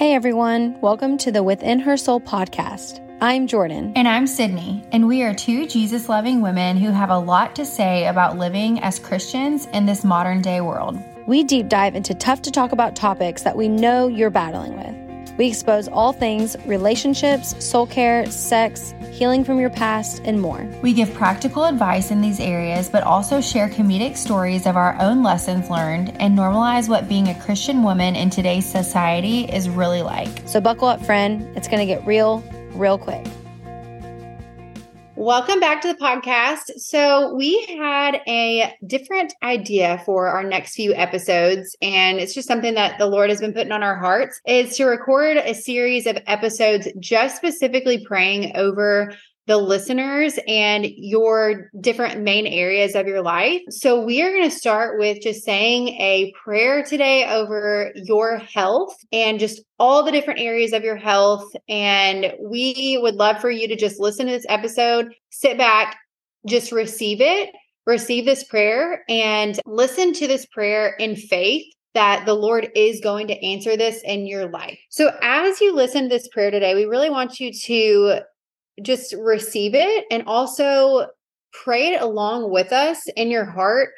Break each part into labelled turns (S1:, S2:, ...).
S1: Hey everyone, welcome to the Within Her Soul podcast. I'm Jordan.
S2: And I'm Sydney, and we are two Jesus loving women who have a lot to say about living as Christians in this modern day world.
S1: We deep dive into tough to talk about topics that we know you're battling with. We expose all things relationships, soul care, sex, healing from your past, and more.
S2: We give practical advice in these areas, but also share comedic stories of our own lessons learned and normalize what being a Christian woman in today's society is really like.
S1: So, buckle up, friend. It's going to get real, real quick.
S3: Welcome back to the podcast. So, we had a different idea for our next few episodes, and it's just something that the Lord has been putting on our hearts is to record a series of episodes just specifically praying over the listeners and your different main areas of your life. So, we are going to start with just saying a prayer today over your health and just all the different areas of your health. And we would love for you to just listen to this episode, sit back, just receive it, receive this prayer, and listen to this prayer in faith that the Lord is going to answer this in your life. So, as you listen to this prayer today, we really want you to just receive it and also pray it along with us in your heart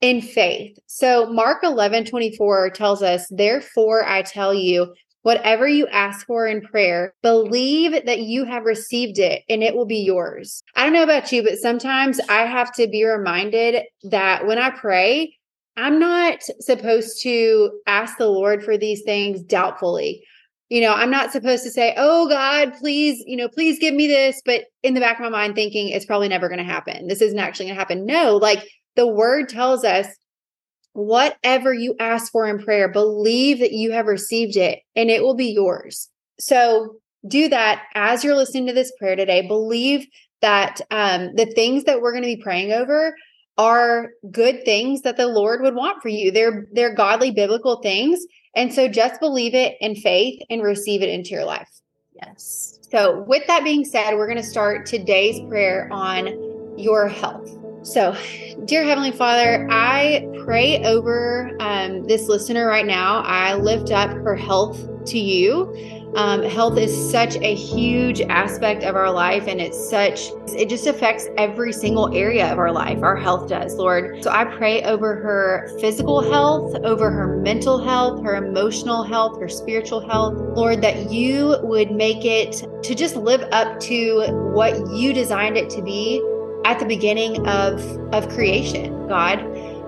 S3: in faith. So Mark 11, 24 tells us, Therefore I tell you, whatever you ask for in prayer, believe that you have received it and it will be yours. I don't know about you, but sometimes I have to be reminded that when I pray, I'm not supposed to ask the Lord for these things doubtfully you know, I'm not supposed to say, oh God, please, you know, please give me this. But in the back of my mind, thinking it's probably never going to happen. This isn't actually going to happen. No, like the word tells us, whatever you ask for in prayer, believe that you have received it and it will be yours. So do that as you're listening to this prayer today. Believe that um, the things that we're going to be praying over are good things that the Lord would want for you. They're they're godly biblical things and so just believe it in faith and receive it into your life.
S2: Yes.
S3: So, with that being said, we're going to start today's prayer on your health. So, dear Heavenly Father, I pray over um, this listener right now. I lift up her health to you. Um, health is such a huge aspect of our life, and it's such, it just affects every single area of our life. Our health does, Lord. So I pray over her physical health, over her mental health, her emotional health, her spiritual health, Lord, that you would make it to just live up to what you designed it to be at the beginning of, of creation, God.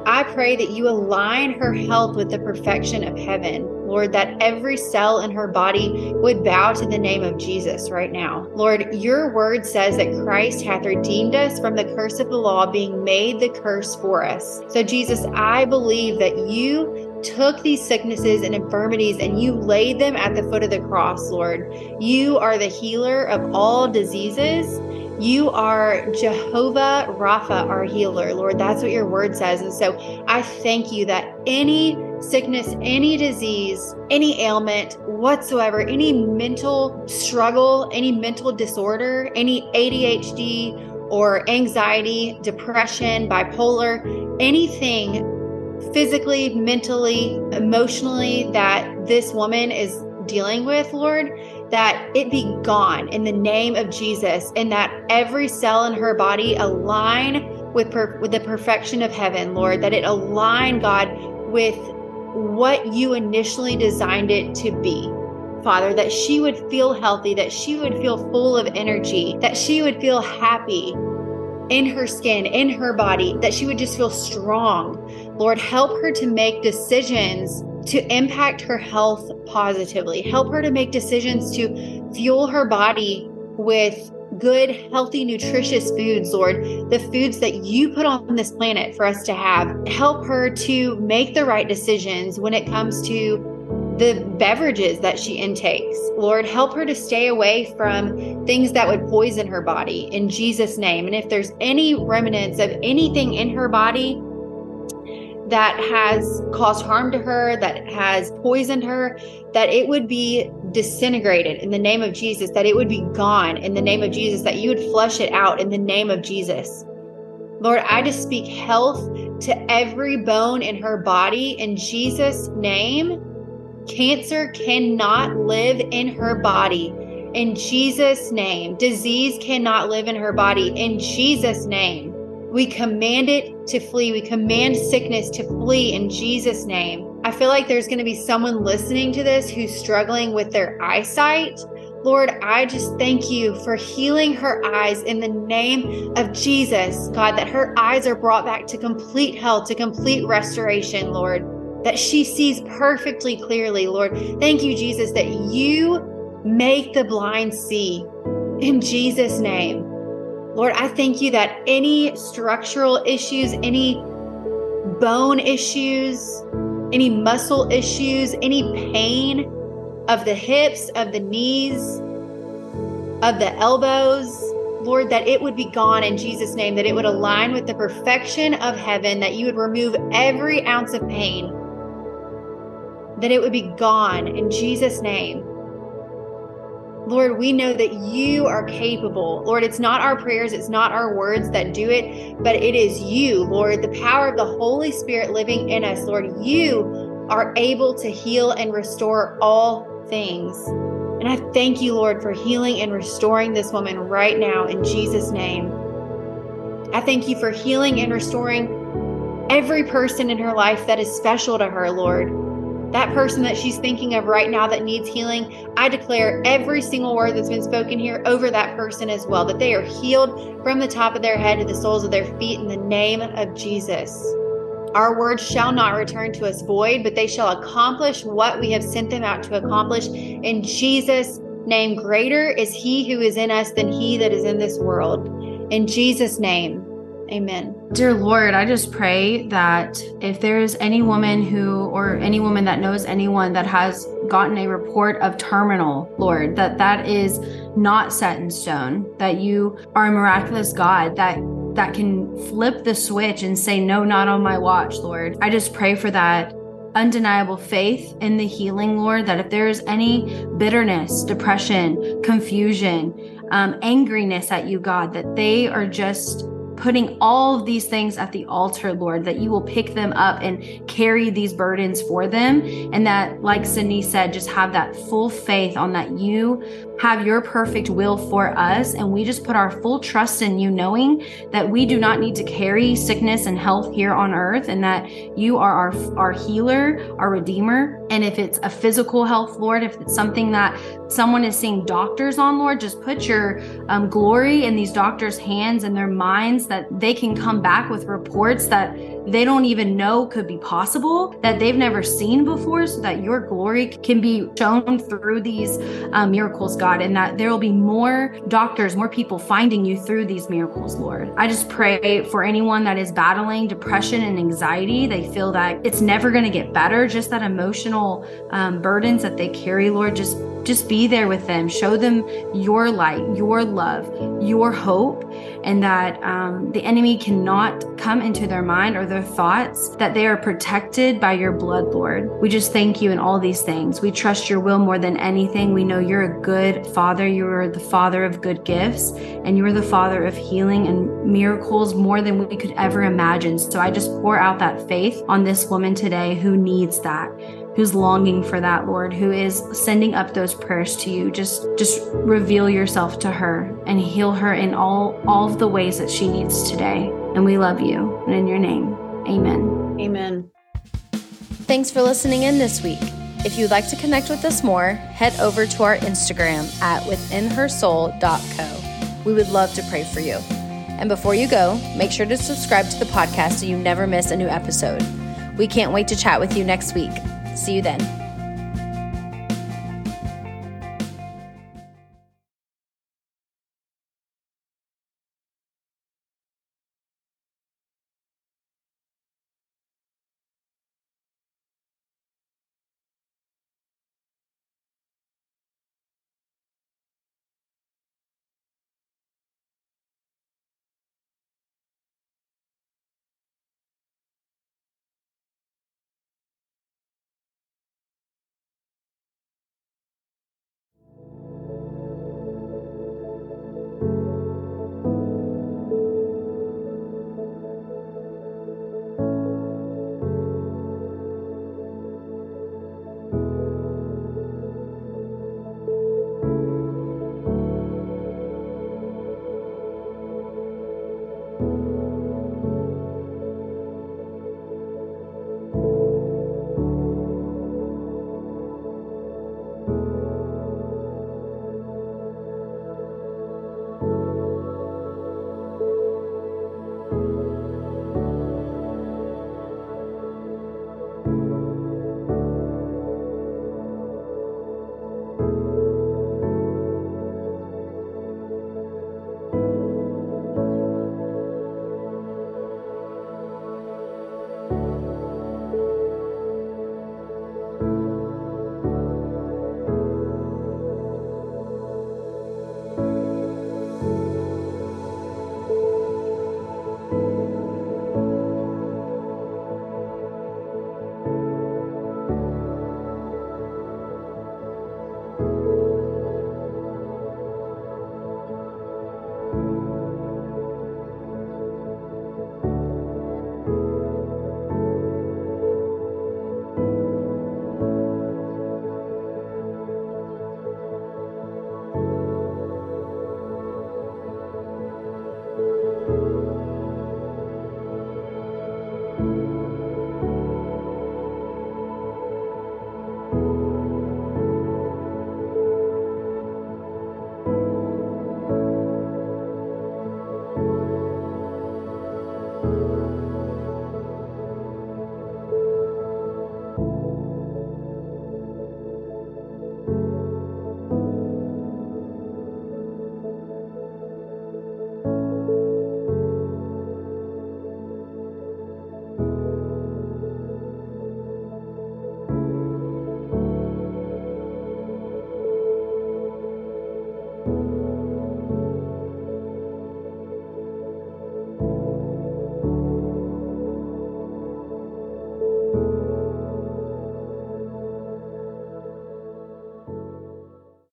S3: I pray that you align her health with the perfection of heaven. Lord, that every cell in her body would bow to the name of Jesus right now. Lord, your word says that Christ hath redeemed us from the curse of the law, being made the curse for us. So, Jesus, I believe that you took these sicknesses and infirmities and you laid them at the foot of the cross, Lord. You are the healer of all diseases. You are Jehovah Rapha, our healer, Lord. That's what your word says. And so I thank you that any sickness, any disease, any ailment whatsoever, any mental struggle, any mental disorder, any ADHD or anxiety, depression, bipolar, anything physically, mentally, emotionally that this woman is dealing with, Lord, that it be gone in the name of Jesus and that every cell in her body align with per- with the perfection of heaven, Lord, that it align God with what you initially designed it to be. Father, that she would feel healthy, that she would feel full of energy, that she would feel happy in her skin, in her body, that she would just feel strong. Lord, help her to make decisions to impact her health positively. Help her to make decisions to fuel her body with good, healthy, nutritious foods, Lord, the foods that you put on this planet for us to have. Help her to make the right decisions when it comes to the beverages that she intakes. Lord, help her to stay away from things that would poison her body in Jesus' name. And if there's any remnants of anything in her body, that has caused harm to her, that has poisoned her, that it would be disintegrated in the name of Jesus, that it would be gone in the name of Jesus, that you would flush it out in the name of Jesus. Lord, I just speak health to every bone in her body in Jesus' name. Cancer cannot live in her body. In Jesus' name, disease cannot live in her body. In Jesus' name, we command it to flee. We command sickness to flee in Jesus' name. I feel like there's going to be someone listening to this who's struggling with their eyesight. Lord, I just thank you for healing her eyes in the name of Jesus, God, that her eyes are brought back to complete health, to complete restoration, Lord, that she sees perfectly clearly, Lord. Thank you, Jesus, that you make the blind see in Jesus' name. Lord, I thank you that any structural issues, any bone issues, any muscle issues, any pain, of the hips, of the knees, of the elbows, Lord, that it would be gone in Jesus' name, that it would align with the perfection of heaven, that you would remove every ounce of pain, that it would be gone in Jesus' name. Lord, we know that you are capable. Lord, it's not our prayers, it's not our words that do it, but it is you, Lord, the power of the Holy Spirit living in us. Lord, you are able to heal and restore all things. And I thank you, Lord, for healing and restoring this woman right now in Jesus' name. I thank you for healing and restoring every person in her life that is special to her, Lord. That person that she's thinking of right now that needs healing, I declare every single word that's been spoken here over that person as well, that they are healed from the top of their head to the soles of their feet in the name of Jesus. Our words shall not return to us void, but they shall accomplish what we have sent them out to accomplish. In Jesus' name, greater is he who is in us than he that is in this world. In Jesus' name, amen.
S2: Dear Lord, I just pray that if there is any woman who, or any woman that knows anyone that has gotten a report of terminal, Lord, that that is not set in stone, that you are a miraculous God, that that can flip the switch and say, No, not on my watch, Lord. I just pray for that undeniable faith in the healing, Lord, that if there is any bitterness, depression, confusion, um, angriness at you, God, that they are just putting all of these things at the altar, Lord, that you will pick them up and carry these burdens for them. And that, like Sydney said, just have that full faith on that you have your perfect will for us. And we just put our full trust in you, knowing that we do not need to carry sickness and health here on earth and that you are our, our healer, our redeemer. And if it's a physical health, Lord, if it's something that someone is seeing doctors on, Lord, just put your um, glory in these doctors' hands and their minds that they can come back with reports that they don't even know could be possible, that they've never seen before, so that your glory can be shown through these um, miracles, God, and that there will be more doctors, more people finding you through these miracles, Lord. I just pray for anyone that is battling depression and anxiety, they feel that it's never going to get better, just that emotional um, burdens that they carry, Lord, just just be there with them. Show them your light your love your hope and that um, the enemy cannot come into their mind or their thoughts that they are protected by your blood lord. We just thank you in all these things. We trust your will more than anything. We know you're a good father. You are the father of good gifts and you are the father of healing and miracles more than we could ever imagine. So i just pour out that faith on this woman today who needs that who's longing for that, Lord, who is sending up those prayers to you. Just just reveal yourself to her and heal her in all all of the ways that she needs today. And we love you. And in your name, amen.
S3: Amen.
S1: Thanks for listening in this week. If you'd like to connect with us more, head over to our Instagram at withinhersoul.co. We would love to pray for you. And before you go, make sure to subscribe to the podcast so you never miss a new episode. We can't wait to chat with you next week. See you then.